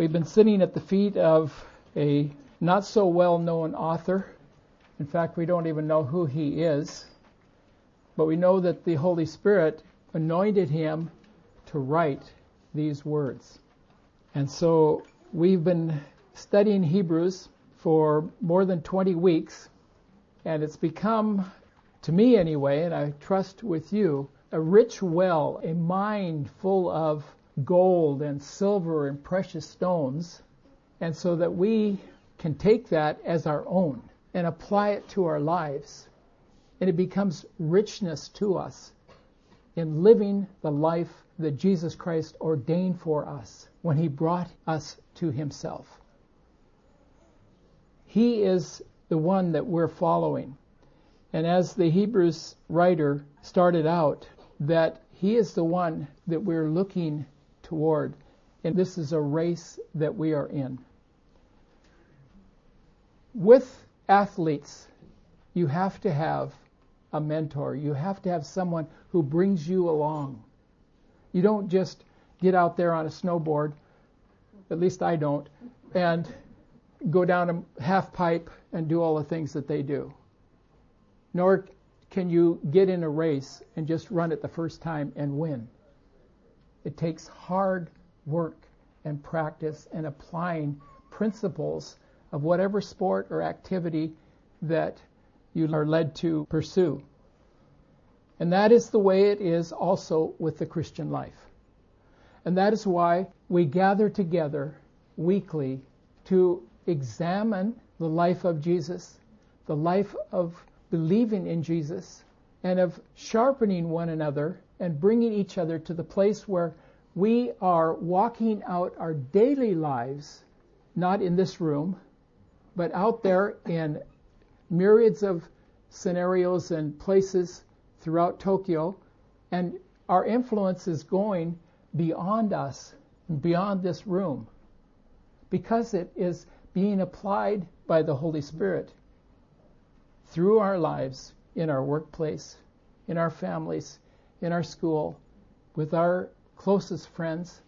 We've been sitting at the feet of a not so well known author. In fact, we don't even know who he is. But we know that the Holy Spirit anointed him to write these words. And so we've been studying Hebrews for more than 20 weeks, and it's become, to me anyway, and I trust with you, a rich well, a mine full of gold and silver and precious stones, and so that we can take that as our own and apply it to our lives, and it becomes richness to us in living the life that Jesus Christ ordained for us when he brought us to himself. He is the one that we're following. And as the Hebrews writer started out, that he is the one that we're looking toward. And this is a race that we are in. With athletes, you have to have a mentor. You have to have someone who brings you along. You don't just get out there on a snowboard, at least I don't, and go down a half pipe and do all the things that they do. Nor can you get in a race and just run it the first time and win. It takes hard work and practice and applying principles of whatever sport or activity that you are led to pursue. And that is the way it is also with the Christian life. And that is why we gather together weekly to examine the life of Jesus, the life of believing in Jesus, and of sharpening one another and bringing each other to the place where we are walking out our daily lives, not in this room, but out there in myriads of scenarios and places throughout Tokyo, and our influence is going beyond us, beyond this room, because it is being applied by the Holy Spirit through our lives, in our workplace, in our families, in our school, with our closest friends.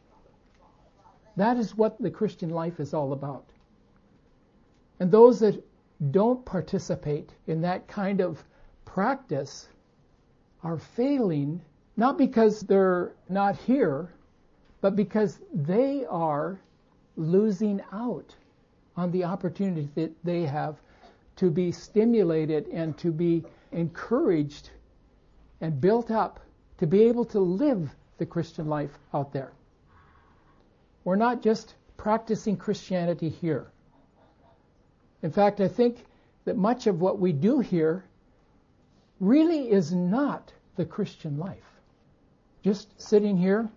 That is what the Christian life is all about. And those that don't participate in that kind of practice are failing, not because they're not here, but because they are losing out on the opportunity that they have to be stimulated and to be encouraged and built up to be able to live the Christian life out there. We're not just practicing Christianity here. In fact, I think that much of what we do here really is not the Christian life. Just sitting here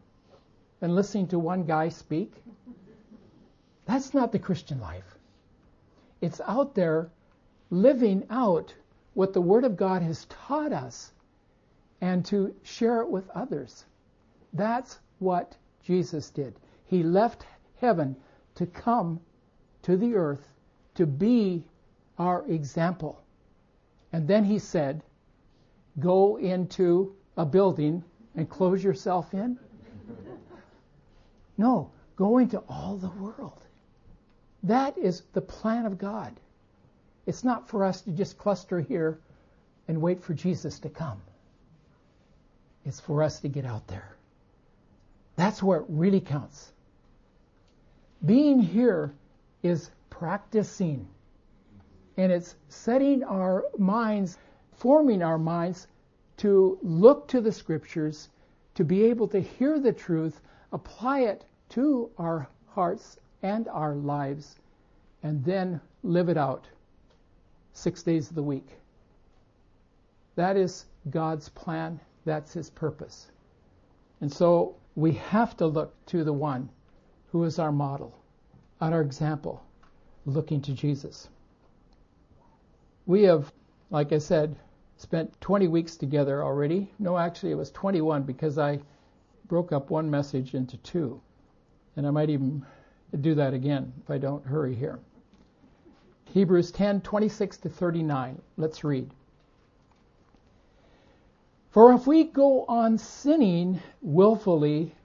and listening to one guy speak, that's not the Christian life. It's out there living out what the Word of God has taught us and to share it with others. That's what Jesus did. He left heaven to come to the earth to be our example. And then he said, Go into a building and close yourself in? No, go into all the world. That is the plan of God. It's not for us to just cluster here and wait for Jesus to come. It's for us to get out there. That's where it really counts. Being here is practicing. And it's setting our minds, forming our minds to look to the scriptures, to be able to hear the truth, apply it to our hearts and our lives, and then live it out six days of the week. That is God's plan. That's His purpose. And so we have to look to the one who is our model, our example, looking to Jesus. We have, like I said, spent 20 weeks together already. No, actually, it was 21 because I broke up one message into two. And I might even do that again if I don't hurry here. Hebrews 10 26 to 39. Let's read. For if we go on sinning willfully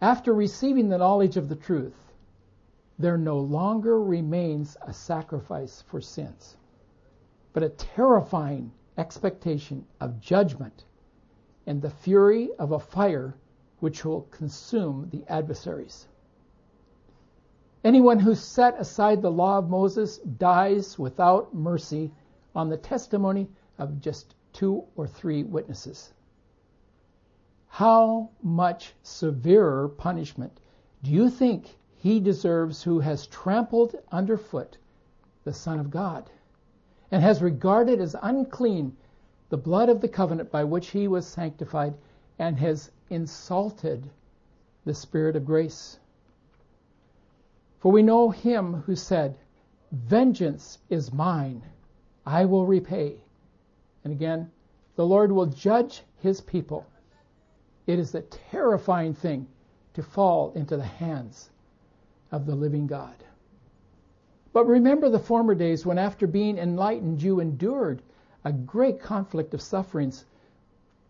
after receiving the knowledge of the truth, there no longer remains a sacrifice for sins, but a terrifying expectation of judgment and the fury of a fire which will consume the adversaries. Anyone who set aside the law of Moses dies without mercy on the testimony of just two or three witnesses. How much severer punishment do you think he deserves who has trampled underfoot the Son of God and has regarded as unclean the blood of the covenant by which he was sanctified and has insulted the Spirit of grace? For we know him who said, Vengeance is mine, I will repay. And again, the Lord will judge his people. It is a terrifying thing to fall into the hands of the living God. But remember the former days when, after being enlightened, you endured a great conflict of sufferings,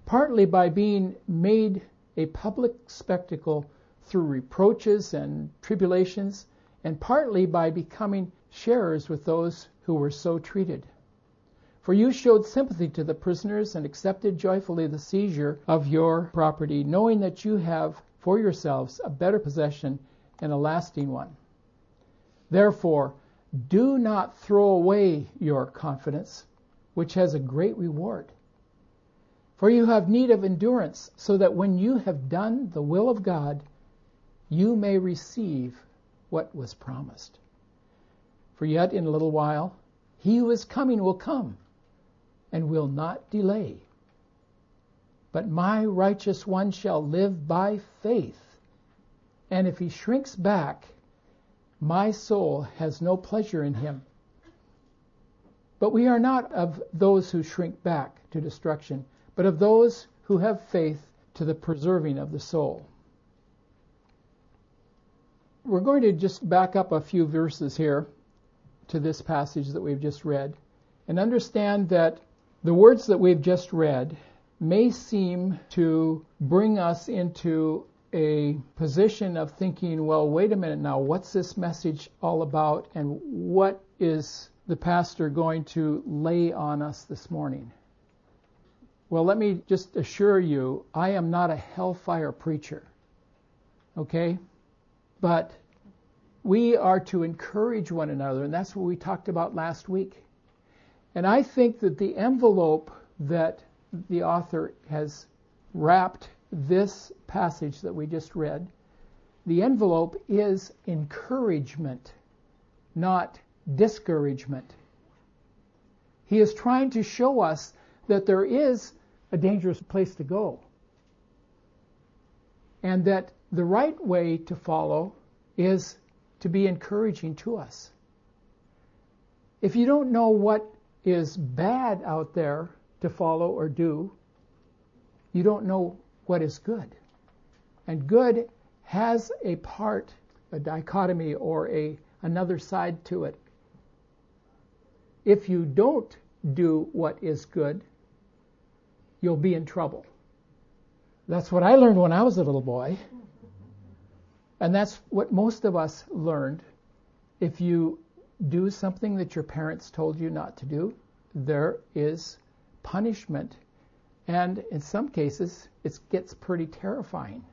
partly by being made a public spectacle through reproaches and tribulations, and partly by becoming sharers with those who were so treated. For you showed sympathy to the prisoners and accepted joyfully the seizure of your property, knowing that you have for yourselves a better possession and a lasting one. Therefore, do not throw away your confidence, which has a great reward. For you have need of endurance, so that when you have done the will of God, you may receive what was promised. For yet in a little while, he who is coming will come and will not delay. But my righteous one shall live by faith. And if he shrinks back, my soul has no pleasure in him. But we are not of those who shrink back to destruction, but of those who have faith to the preserving of the soul. We're going to just back up a few verses here to this passage that we've just read and understand that the words that we've just read may seem to bring us into a position of thinking, well, wait a minute now, what's this message all about and what is the pastor going to lay on us this morning? Well, let me just assure you, I am not a hellfire preacher. Okay? But we are to encourage one another, and that's what we talked about last week. And I think that the envelope that the author has wrapped this passage that we just read, the envelope is encouragement, not discouragement. He is trying to show us that there is a dangerous place to go. And that the right way to follow is to be encouraging to us. If you don't know what is bad out there to follow or do, you don't know what is good. And good has a part, a dichotomy, or a another side to it. If you don't do what is good, you'll be in trouble. That's what I learned when I was a little boy. And that's what most of us learned. If you do something that your parents told you not to do, there is punishment and in some cases, it gets pretty terrifying.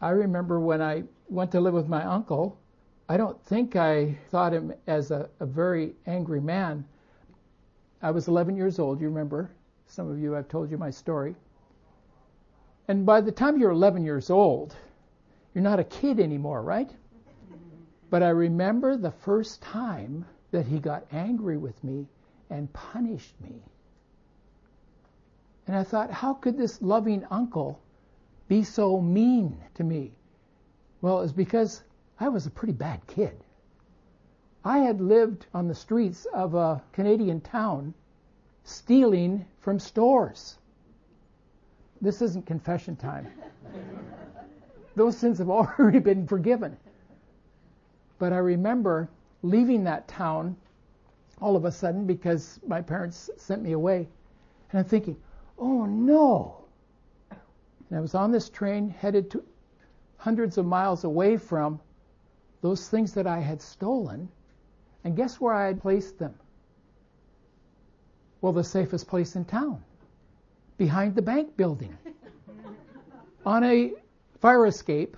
I remember when I went to live with my uncle, I don't think I thought him as a, a very angry man. I was 11 years old, you remember. Some of you, I've told you my story. And by the time you're 11 years old, you're not a kid anymore, right? But I remember the first time that he got angry with me and punished me. And I thought, how could this loving uncle be so mean to me? Well, it was because I was a pretty bad kid. I had lived on the streets of a Canadian town stealing from stores. This isn't confession time. Those sins have already been forgiven. But I remember leaving that town all of a sudden because my parents sent me away. And I'm thinking, oh no. And I was on this train headed to hundreds of miles away from those things that I had stolen, and guess where I had placed them? Well, the safest place in town, behind the bank building. On a fire escape,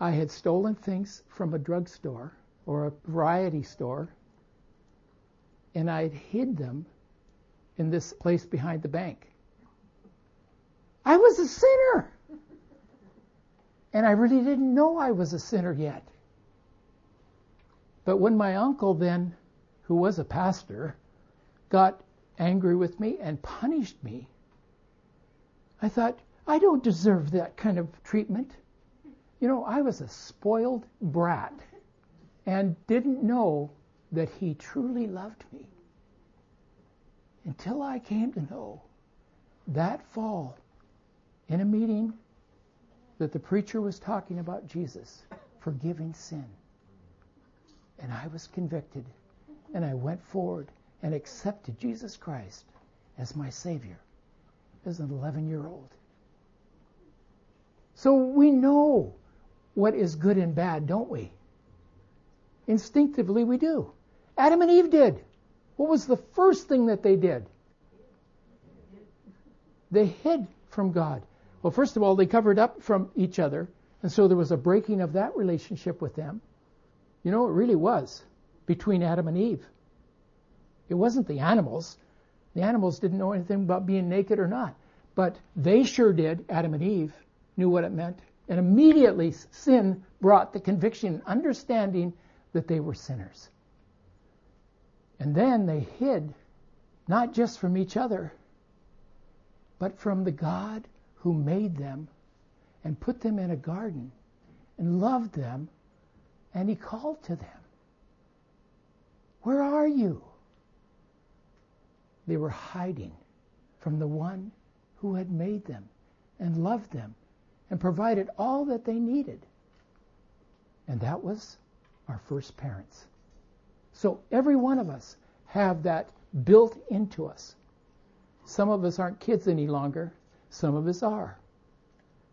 I had stolen things from a drugstore or a variety store, and I had hid them in this place behind the bank. I was a sinner. And I really didn't know I was a sinner yet. But when my uncle then, who was a pastor, got angry with me and punished me, I thought, I don't deserve that kind of treatment. You know, I was a spoiled brat and didn't know that he truly loved me until I came to know that fall in a meeting that the preacher was talking about Jesus forgiving sin. And I was convicted, and I went forward and accepted Jesus Christ as my Savior as an 11 year old. So we know what is good and bad, don't we? Instinctively, we do. Adam and Eve did. What was the first thing that they did? They hid from God. Well, first of all, they covered up from each other, and so there was a breaking of that relationship with them. You know, it really was between Adam and Eve. It wasn't the animals. The animals didn't know anything about being naked or not. But they sure did, Adam and Eve knew what it meant. And immediately sin brought the conviction, understanding that they were sinners. And then they hid, not just from each other, but from the God who made them and put them in a garden and loved them, and he called to them. Where are you? They were hiding from the one who had made them and loved them and provided all that they needed. And that was our first parents. So every one of us have that built into us. Some of us aren't kids any longer. Some of us are.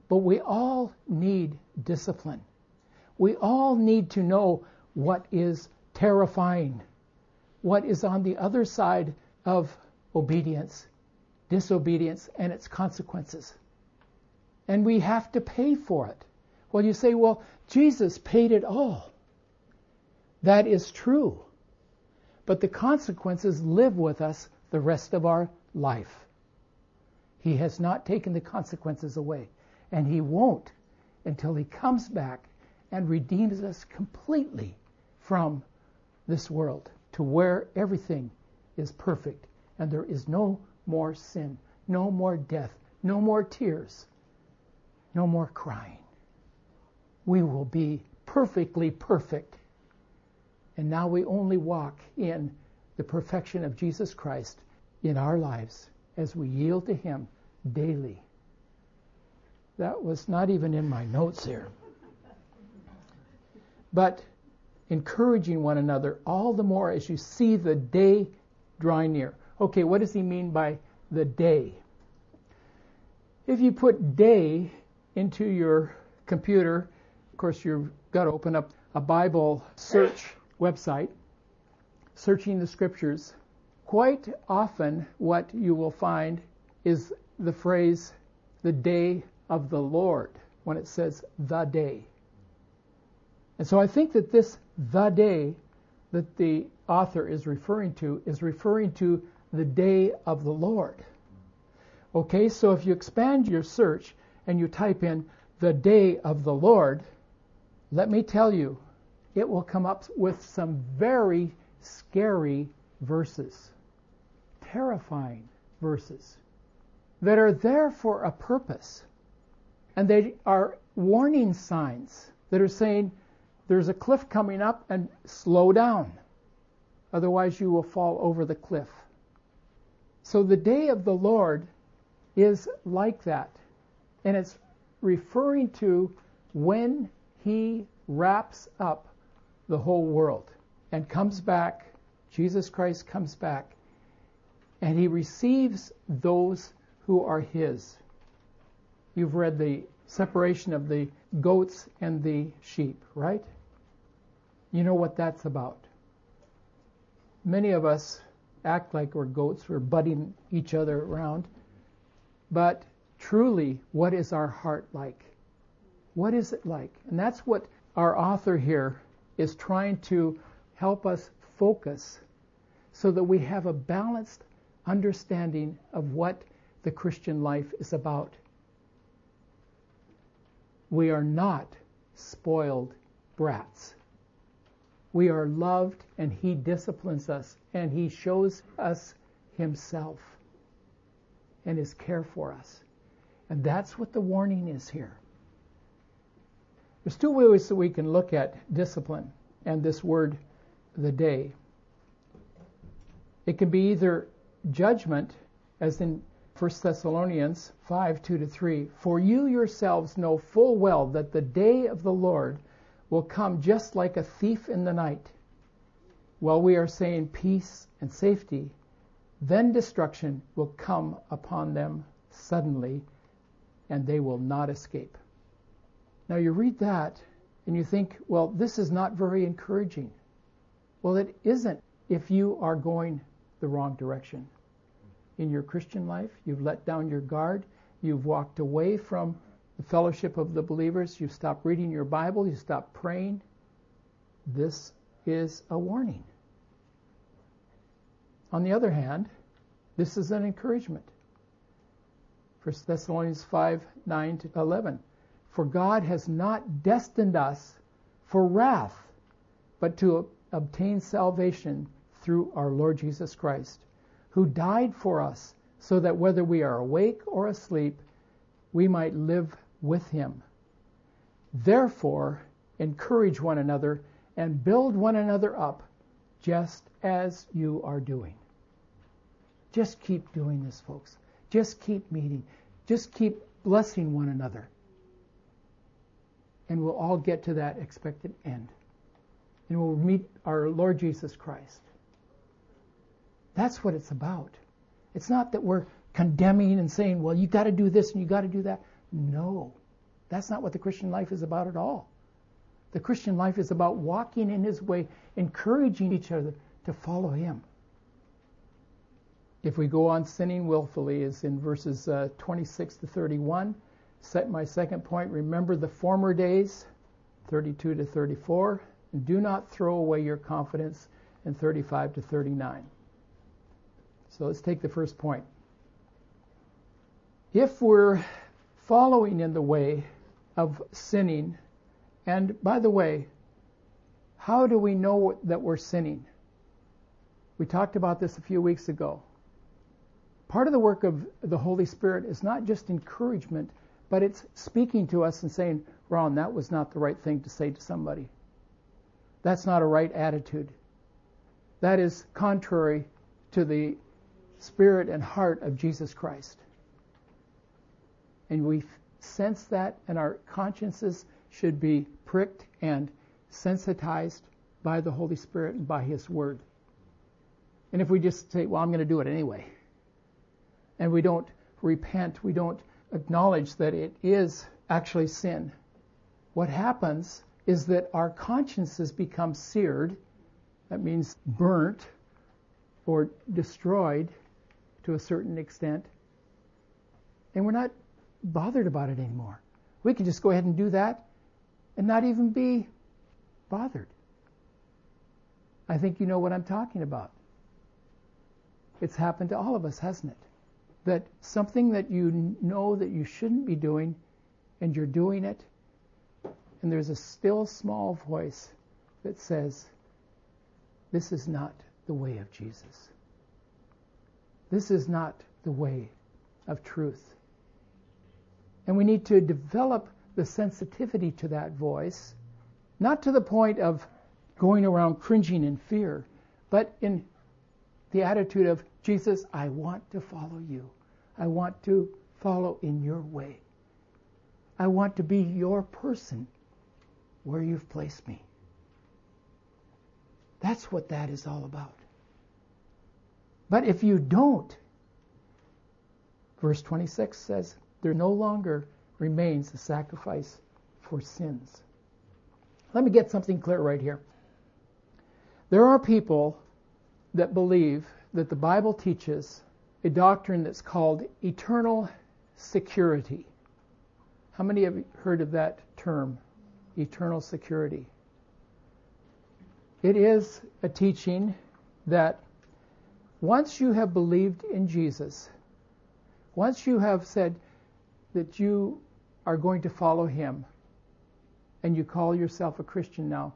But we all need discipline. We all need to know what is terrifying, what is on the other side of obedience, disobedience, and its consequences. And we have to pay for it. Well, you say, well, Jesus paid it all. That is true. But the consequences live with us the rest of our life. He has not taken the consequences away. And He won't until He comes back and redeems us completely from this world to where everything is perfect and there is no more sin, no more death, no more tears, no more crying. We will be perfectly perfect. And now we only walk in the perfection of Jesus Christ in our lives as we yield to Him daily. That was not even in my notes here. But encouraging one another all the more as you see the day drawing near. Okay, what does he mean by the day? If you put day into your computer, of course, you've got to open up a Bible search website, searching the scriptures. Quite often, what you will find is the phrase, the day of the Lord, when it says the day. And so I think that this the day that the author is referring to is referring to the day of the Lord. Okay, so if you expand your search and you type in the day of the Lord, let me tell you, it will come up with some very scary verses, terrifying verses that are there for a purpose. And they are warning signs that are saying there's a cliff coming up and slow down. Otherwise, you will fall over the cliff. So the day of the Lord is like that. And it's referring to when he wraps up the whole world and comes back. Jesus Christ comes back and he receives those who are his. You've read the separation of the goats and the sheep, right? You know what that's about. Many of us act like we're goats, we're butting each other around. But truly, what is our heart like? What is it like? And that's what our author here is trying to help us focus so that we have a balanced understanding of what the Christian life is about. We are not spoiled brats. We are loved and He disciplines us and He shows us Himself and His care for us. And that's what the warning is here. There's two ways that we can look at discipline and this word, the day. It can be either judgment, as in 1 Thessalonians 5 2 to 3. For you yourselves know full well that the day of the Lord will come just like a thief in the night. While we are saying peace and safety, then destruction will come upon them suddenly, and they will not escape. Now you read that and you think, well, this is not very encouraging. Well, it isn't if you are going the wrong direction. In your Christian life, you've let down your guard, you've walked away from the fellowship of the believers, you've stopped reading your Bible, you stopped praying. This is a warning. On the other hand, this is an encouragement. 1 Thessalonians 5 9 to 11. For God has not destined us for wrath, but to obtain salvation through our Lord Jesus Christ, who died for us, so that whether we are awake or asleep, we might live with him. Therefore, encourage one another and build one another up, just as you are doing. Just keep doing this, folks. Just keep meeting. Just keep blessing one another. And we'll all get to that expected end. And we'll meet our Lord Jesus Christ. That's what it's about. It's not that we're condemning and saying, well, you got to do this and you got to do that. No. That's not what the Christian life is about at all. The Christian life is about walking in His way, encouraging each other to follow Him. If we go on sinning willfully, is in verses uh, 26 to 31. Set my second point. Remember the former days, 32 to 34, and do not throw away your confidence in 35 to 39. So let's take the first point. If we're following in the way of sinning, and by the way, how do we know that we're sinning? We talked about this a few weeks ago. Part of the work of the Holy Spirit is not just encouragement, but it's speaking to us and saying, Ron, that was not the right thing to say to somebody. That's not a right attitude. That is contrary to the spirit and heart of Jesus Christ. And we sense that, and our consciences should be pricked and sensitized by the Holy Spirit and by His Word. And if we just say, well, I'm going to do it anyway, and we don't repent, we don't acknowledge that it is actually sin, what happens is that our consciences become seared, that means burnt or destroyed, to a certain extent, and we're not bothered about it anymore. We can just go ahead and do that and not even be bothered. I think you know what I'm talking about. It's happened to all of us, hasn't it? That something that you know that you shouldn't be doing and you're doing it, and there's a still small voice that says, This is not the way of Jesus. This is not the way of truth. And we need to develop the sensitivity to that voice, not to the point of going around cringing in fear, but in the attitude of, Jesus, I want to follow you. I want to follow in your way. I want to be your person where you've placed me. That's what that is all about. But if you don't, verse 26 says, there no longer remains a sacrifice for sins. Let me get something clear right here. There are people that believe that the Bible teaches a doctrine that's called eternal security. How many have heard of that term, eternal security? It is a teaching that once you have believed in Jesus, once you have said that you are going to follow him, and you call yourself a Christian now,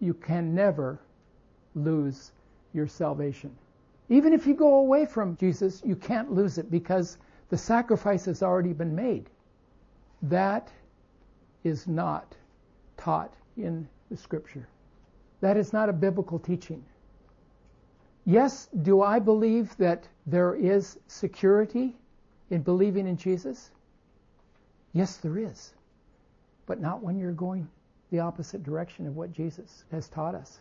you can never lose your salvation. Even if you go away from Jesus, you can't lose it because the sacrifice has already been made. That is not taught in the scripture. That is not a biblical teaching. Yes, do I believe that there is security in believing in Jesus? Yes, there is. But not when you're going the opposite direction of what Jesus has taught us.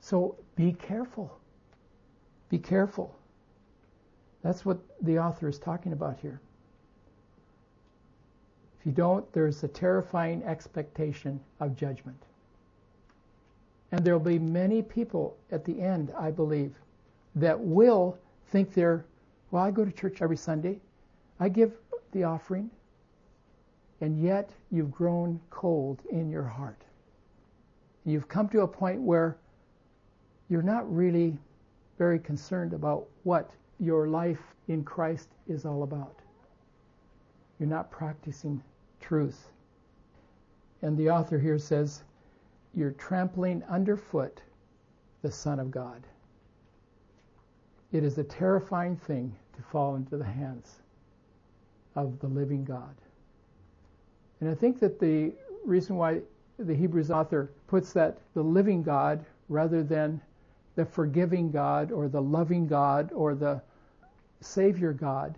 So be careful. Be careful. That's what the author is talking about here. If you don't, there's a terrifying expectation of judgment. And there will be many people at the end, I believe, that will think they're, well, I go to church every Sunday, I give the offering, and yet you've grown cold in your heart. You've come to a point where you're not really very concerned about what your life in Christ is all about. You're not practicing truth. And the author here says, you're trampling underfoot the Son of God. It is a terrifying thing to fall into the hands of the living God. And I think that the reason why the Hebrews author puts that the living God rather than the forgiving God or the loving God or the Savior God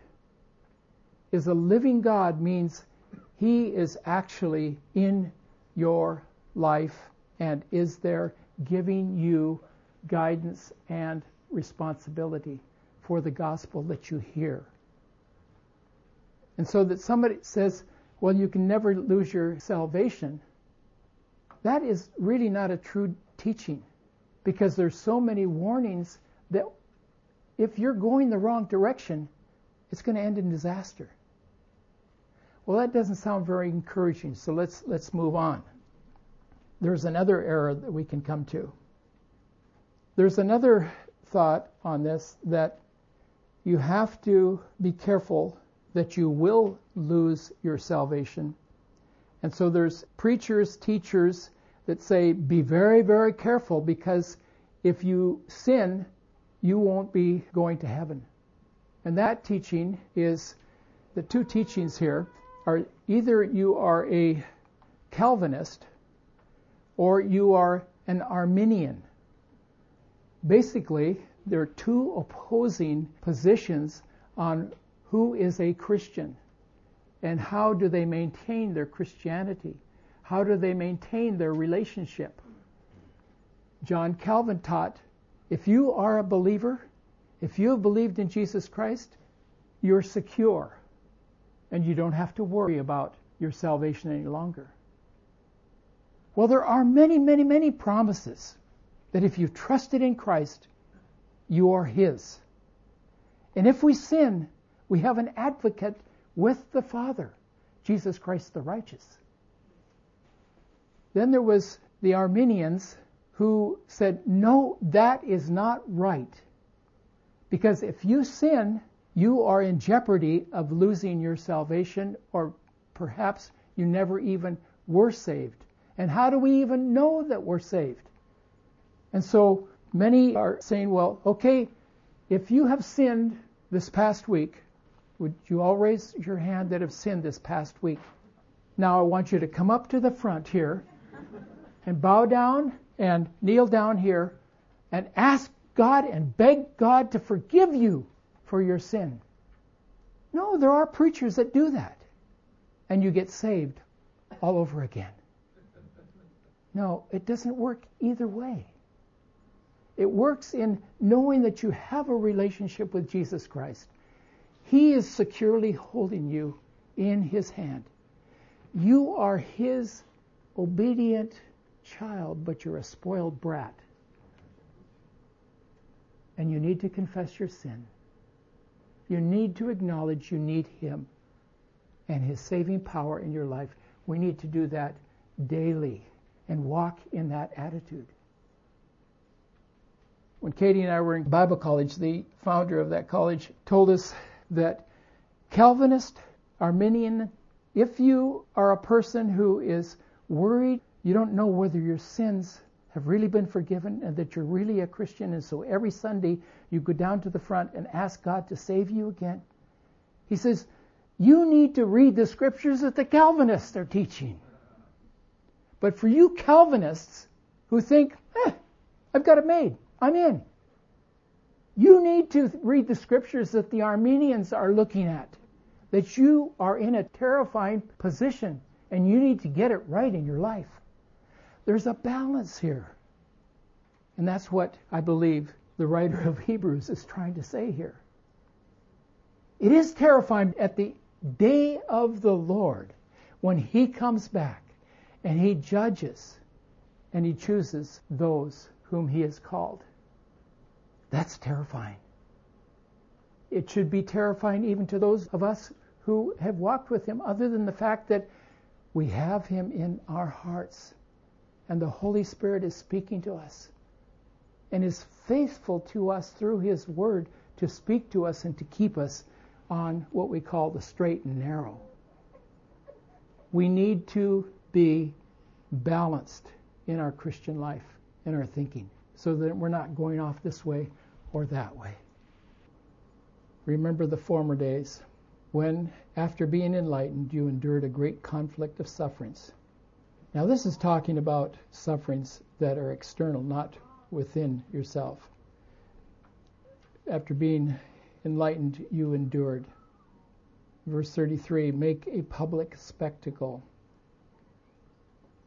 is a living God means He is actually in your life and is there giving you guidance and responsibility for the gospel that you hear. And so that somebody says, well, you can never lose your salvation, that is really not a true teaching because there's so many warnings that if you're going the wrong direction, it's going to end in disaster. Well, that doesn't sound very encouraging, so let's let's move on. There's another error that we can come to. There's another thought on this that you have to be careful that you will lose your salvation. And so there's preachers, teachers that say, be very, very careful because if you sin, you won't be going to heaven. And that teaching is the two teachings here are either you are a Calvinist or you are an Arminian. Basically, there are two opposing positions on who is a Christian and how do they maintain their Christianity. How do they maintain their relationship? John Calvin taught if you are a believer, if you have believed in Jesus Christ, you're secure and you don't have to worry about your salvation any longer. Well, there are many, many, many promises that if you've trusted in Christ, you are His. And if we sin, we have an advocate with the Father, Jesus Christ the righteous. Then there was the Arminians who said, no, that is not right. Because if you sin, you are in jeopardy of losing your salvation, or perhaps you never even were saved. And how do we even know that we're saved? And so many are saying, well, okay, if you have sinned this past week, would you all raise your hand that have sinned this past week? Now I want you to come up to the front here and bow down and kneel down here and ask God and beg God to forgive you for your sin. No, there are preachers that do that. And you get saved all over again. No, it doesn't work either way. It works in knowing that you have a relationship with Jesus Christ. He is securely holding you in His hand. You are His obedient child, but you're a spoiled brat. And you need to confess your sin. You need to acknowledge you need Him and His saving power in your life. We need to do that daily and walk in that attitude. When Katie and I were in Bible college, the founder of that college told us that Calvinist, Arminian, if you are a person who is worried, you don't know whether your sins have really been forgiven and that you're really a Christian, and so every Sunday you go down to the front and ask God to save you again. He says, You need to read the scriptures that the Calvinists are teaching. But for you Calvinists who think, eh, I've got it made, I'm in. You need to read the scriptures that the Arminians are looking at. That you are in a terrifying position and you need to get it right in your life. There's a balance here. And that's what I believe the writer of Hebrews is trying to say here. It is terrifying at the day of the Lord when he comes back and he judges and he chooses those whom he has called. That's terrifying. It should be terrifying even to those of us who have walked with him, other than the fact that we have him in our hearts and the Holy Spirit is speaking to us and is faithful to us through His Word to speak to us and to keep us on what we call the straight and narrow. We need to be balanced in our Christian life, in our thinking, so that we're not going off this way or that way. Remember the former days when, after being enlightened, you endured a great conflict of sufferings now, this is talking about sufferings that are external, not within yourself. After being enlightened, you endured. Verse 33 make a public spectacle.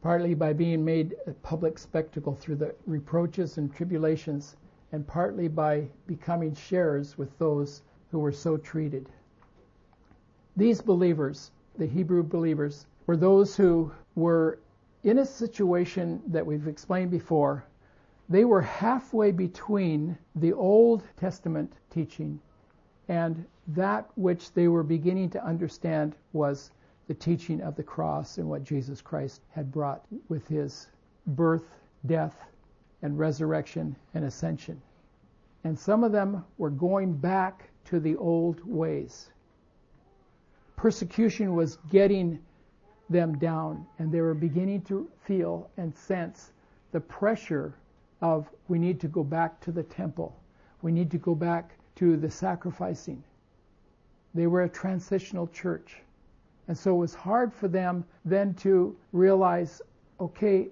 Partly by being made a public spectacle through the reproaches and tribulations, and partly by becoming sharers with those who were so treated. These believers, the Hebrew believers, were those who were in a situation that we've explained before, they were halfway between the Old Testament teaching and that which they were beginning to understand was the teaching of the cross and what Jesus Christ had brought with his birth, death, and resurrection and ascension. And some of them were going back to the old ways. Persecution was getting them down, and they were beginning to feel and sense the pressure of we need to go back to the temple. We need to go back to the sacrificing. They were a transitional church. And so it was hard for them then to realize okay,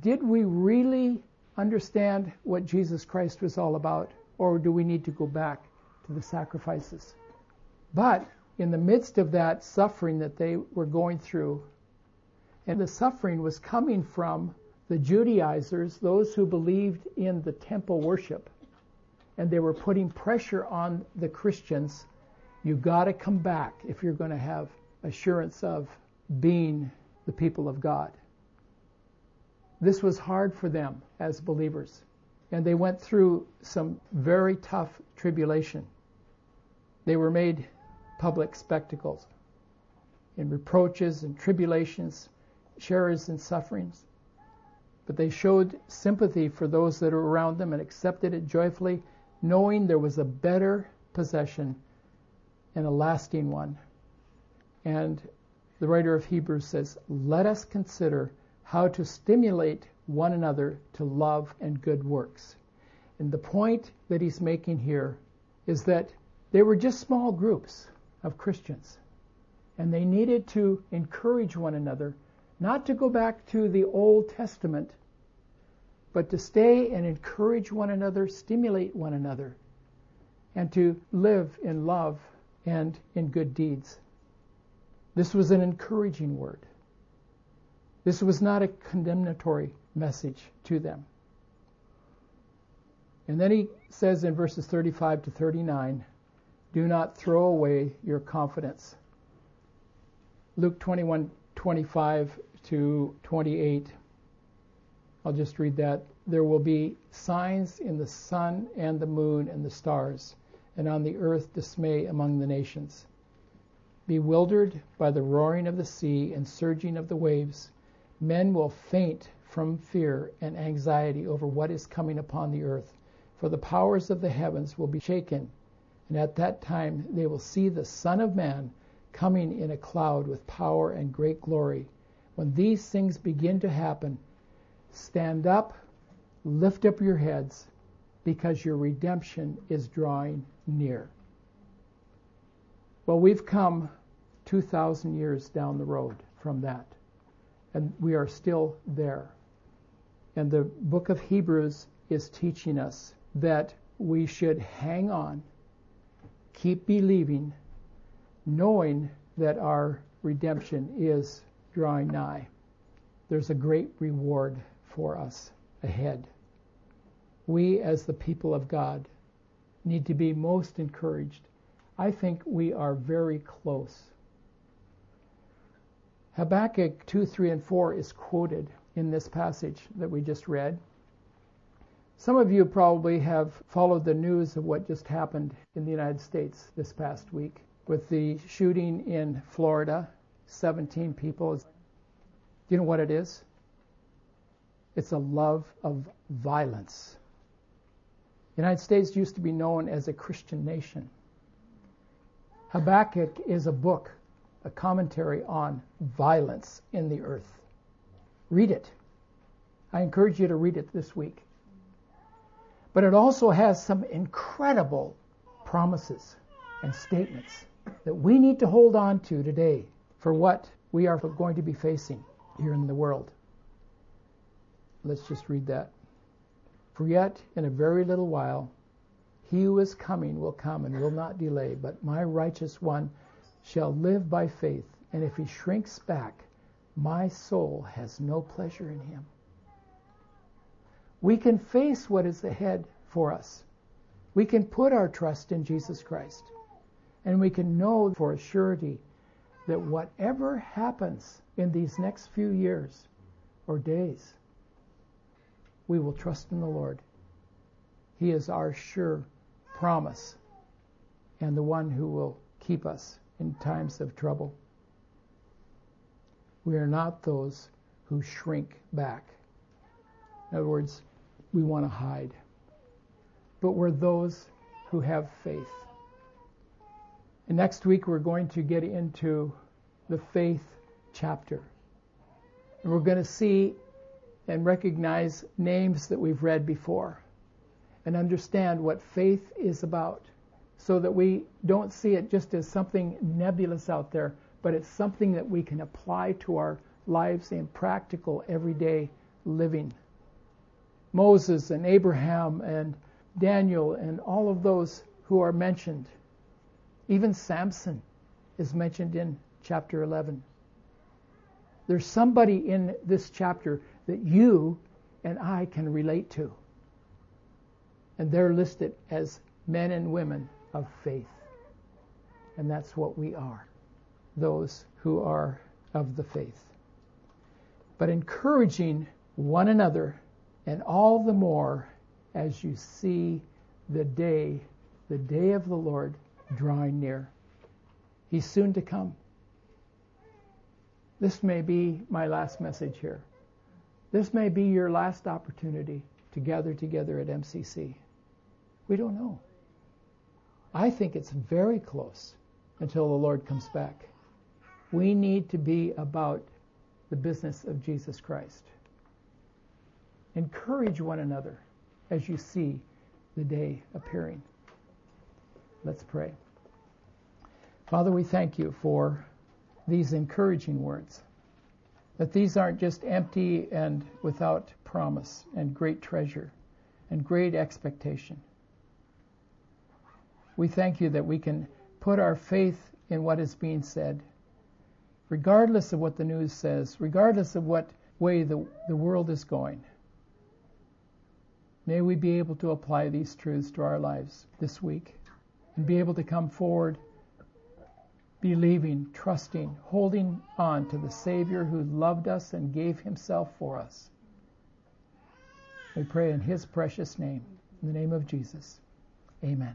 did we really understand what Jesus Christ was all about, or do we need to go back to the sacrifices? But in the midst of that suffering that they were going through, and the suffering was coming from the Judaizers, those who believed in the temple worship. And they were putting pressure on the Christians. You got to come back if you're going to have assurance of being the people of God. This was hard for them as believers. And they went through some very tough tribulation. They were made public spectacles in reproaches and tribulations sharers in sufferings. But they showed sympathy for those that were around them and accepted it joyfully, knowing there was a better possession and a lasting one. And the writer of Hebrews says, Let us consider how to stimulate one another to love and good works. And the point that he's making here is that they were just small groups of Christians, and they needed to encourage one another not to go back to the Old Testament, but to stay and encourage one another, stimulate one another, and to live in love and in good deeds. This was an encouraging word. This was not a condemnatory message to them. And then he says in verses 35 to 39, do not throw away your confidence. Luke 21 25 to 28. I'll just read that. There will be signs in the sun and the moon and the stars, and on the earth dismay among the nations. Bewildered by the roaring of the sea and surging of the waves, men will faint from fear and anxiety over what is coming upon the earth, for the powers of the heavens will be shaken, and at that time they will see the Son of Man coming in a cloud with power and great glory. When these things begin to happen, stand up, lift up your heads, because your redemption is drawing near. Well, we've come 2,000 years down the road from that, and we are still there. And the book of Hebrews is teaching us that we should hang on, keep believing, knowing that our redemption is drawing nigh. There's a great reward for us ahead. We, as the people of God, need to be most encouraged. I think we are very close. Habakkuk 2, 3, and 4 is quoted in this passage that we just read. Some of you probably have followed the news of what just happened in the United States this past week with the shooting in Florida, 17 people. Do you know what it is? It's a love of violence. The United States used to be known as a Christian nation. Habakkuk is a book, a commentary on violence in the earth. Read it. I encourage you to read it this week. But it also has some incredible promises and statements that we need to hold on to today for what we are going to be facing here in the world. Let's just read that. For yet in a very little while, he who is coming will come and will not delay, but my righteous one shall live by faith, and if he shrinks back, my soul has no pleasure in him. We can face what is ahead for us. We can put our trust in Jesus Christ. And we can know for a surety that whatever happens in these next few years or days, we will trust in the Lord. He is our sure promise and the one who will keep us in times of trouble. We are not those who shrink back. In other words, we want to hide. But we're those who have faith. And next week we're going to get into the faith chapter. And we're going to see and recognize names that we've read before and understand what faith is about so that we don't see it just as something nebulous out there, but it's something that we can apply to our lives in practical, everyday living. Moses and Abraham and Daniel and all of those who are mentioned. Even Samson is mentioned in chapter 11. There's somebody in this chapter that you and I can relate to. And they're listed as men and women of faith. And that's what we are those who are of the faith. But encouraging one another, and all the more as you see the day, the day of the Lord drawing near. He's soon to come. This may be my last message here. This may be your last opportunity to gather together at MCC. We don't know. I think it's very close until the Lord comes back. We need to be about the business of Jesus Christ. Encourage one another as you see the day appearing. Let's pray. Father, we thank you for these encouraging words. That these aren't just empty and without promise and great treasure and great expectation. We thank you that we can put our faith in what is being said, regardless of what the news says, regardless of what way the, the world is going. May we be able to apply these truths to our lives this week and be able to come forward believing, trusting, holding on to the Savior who loved us and gave himself for us. We pray in his precious name. In the name of Jesus. Amen.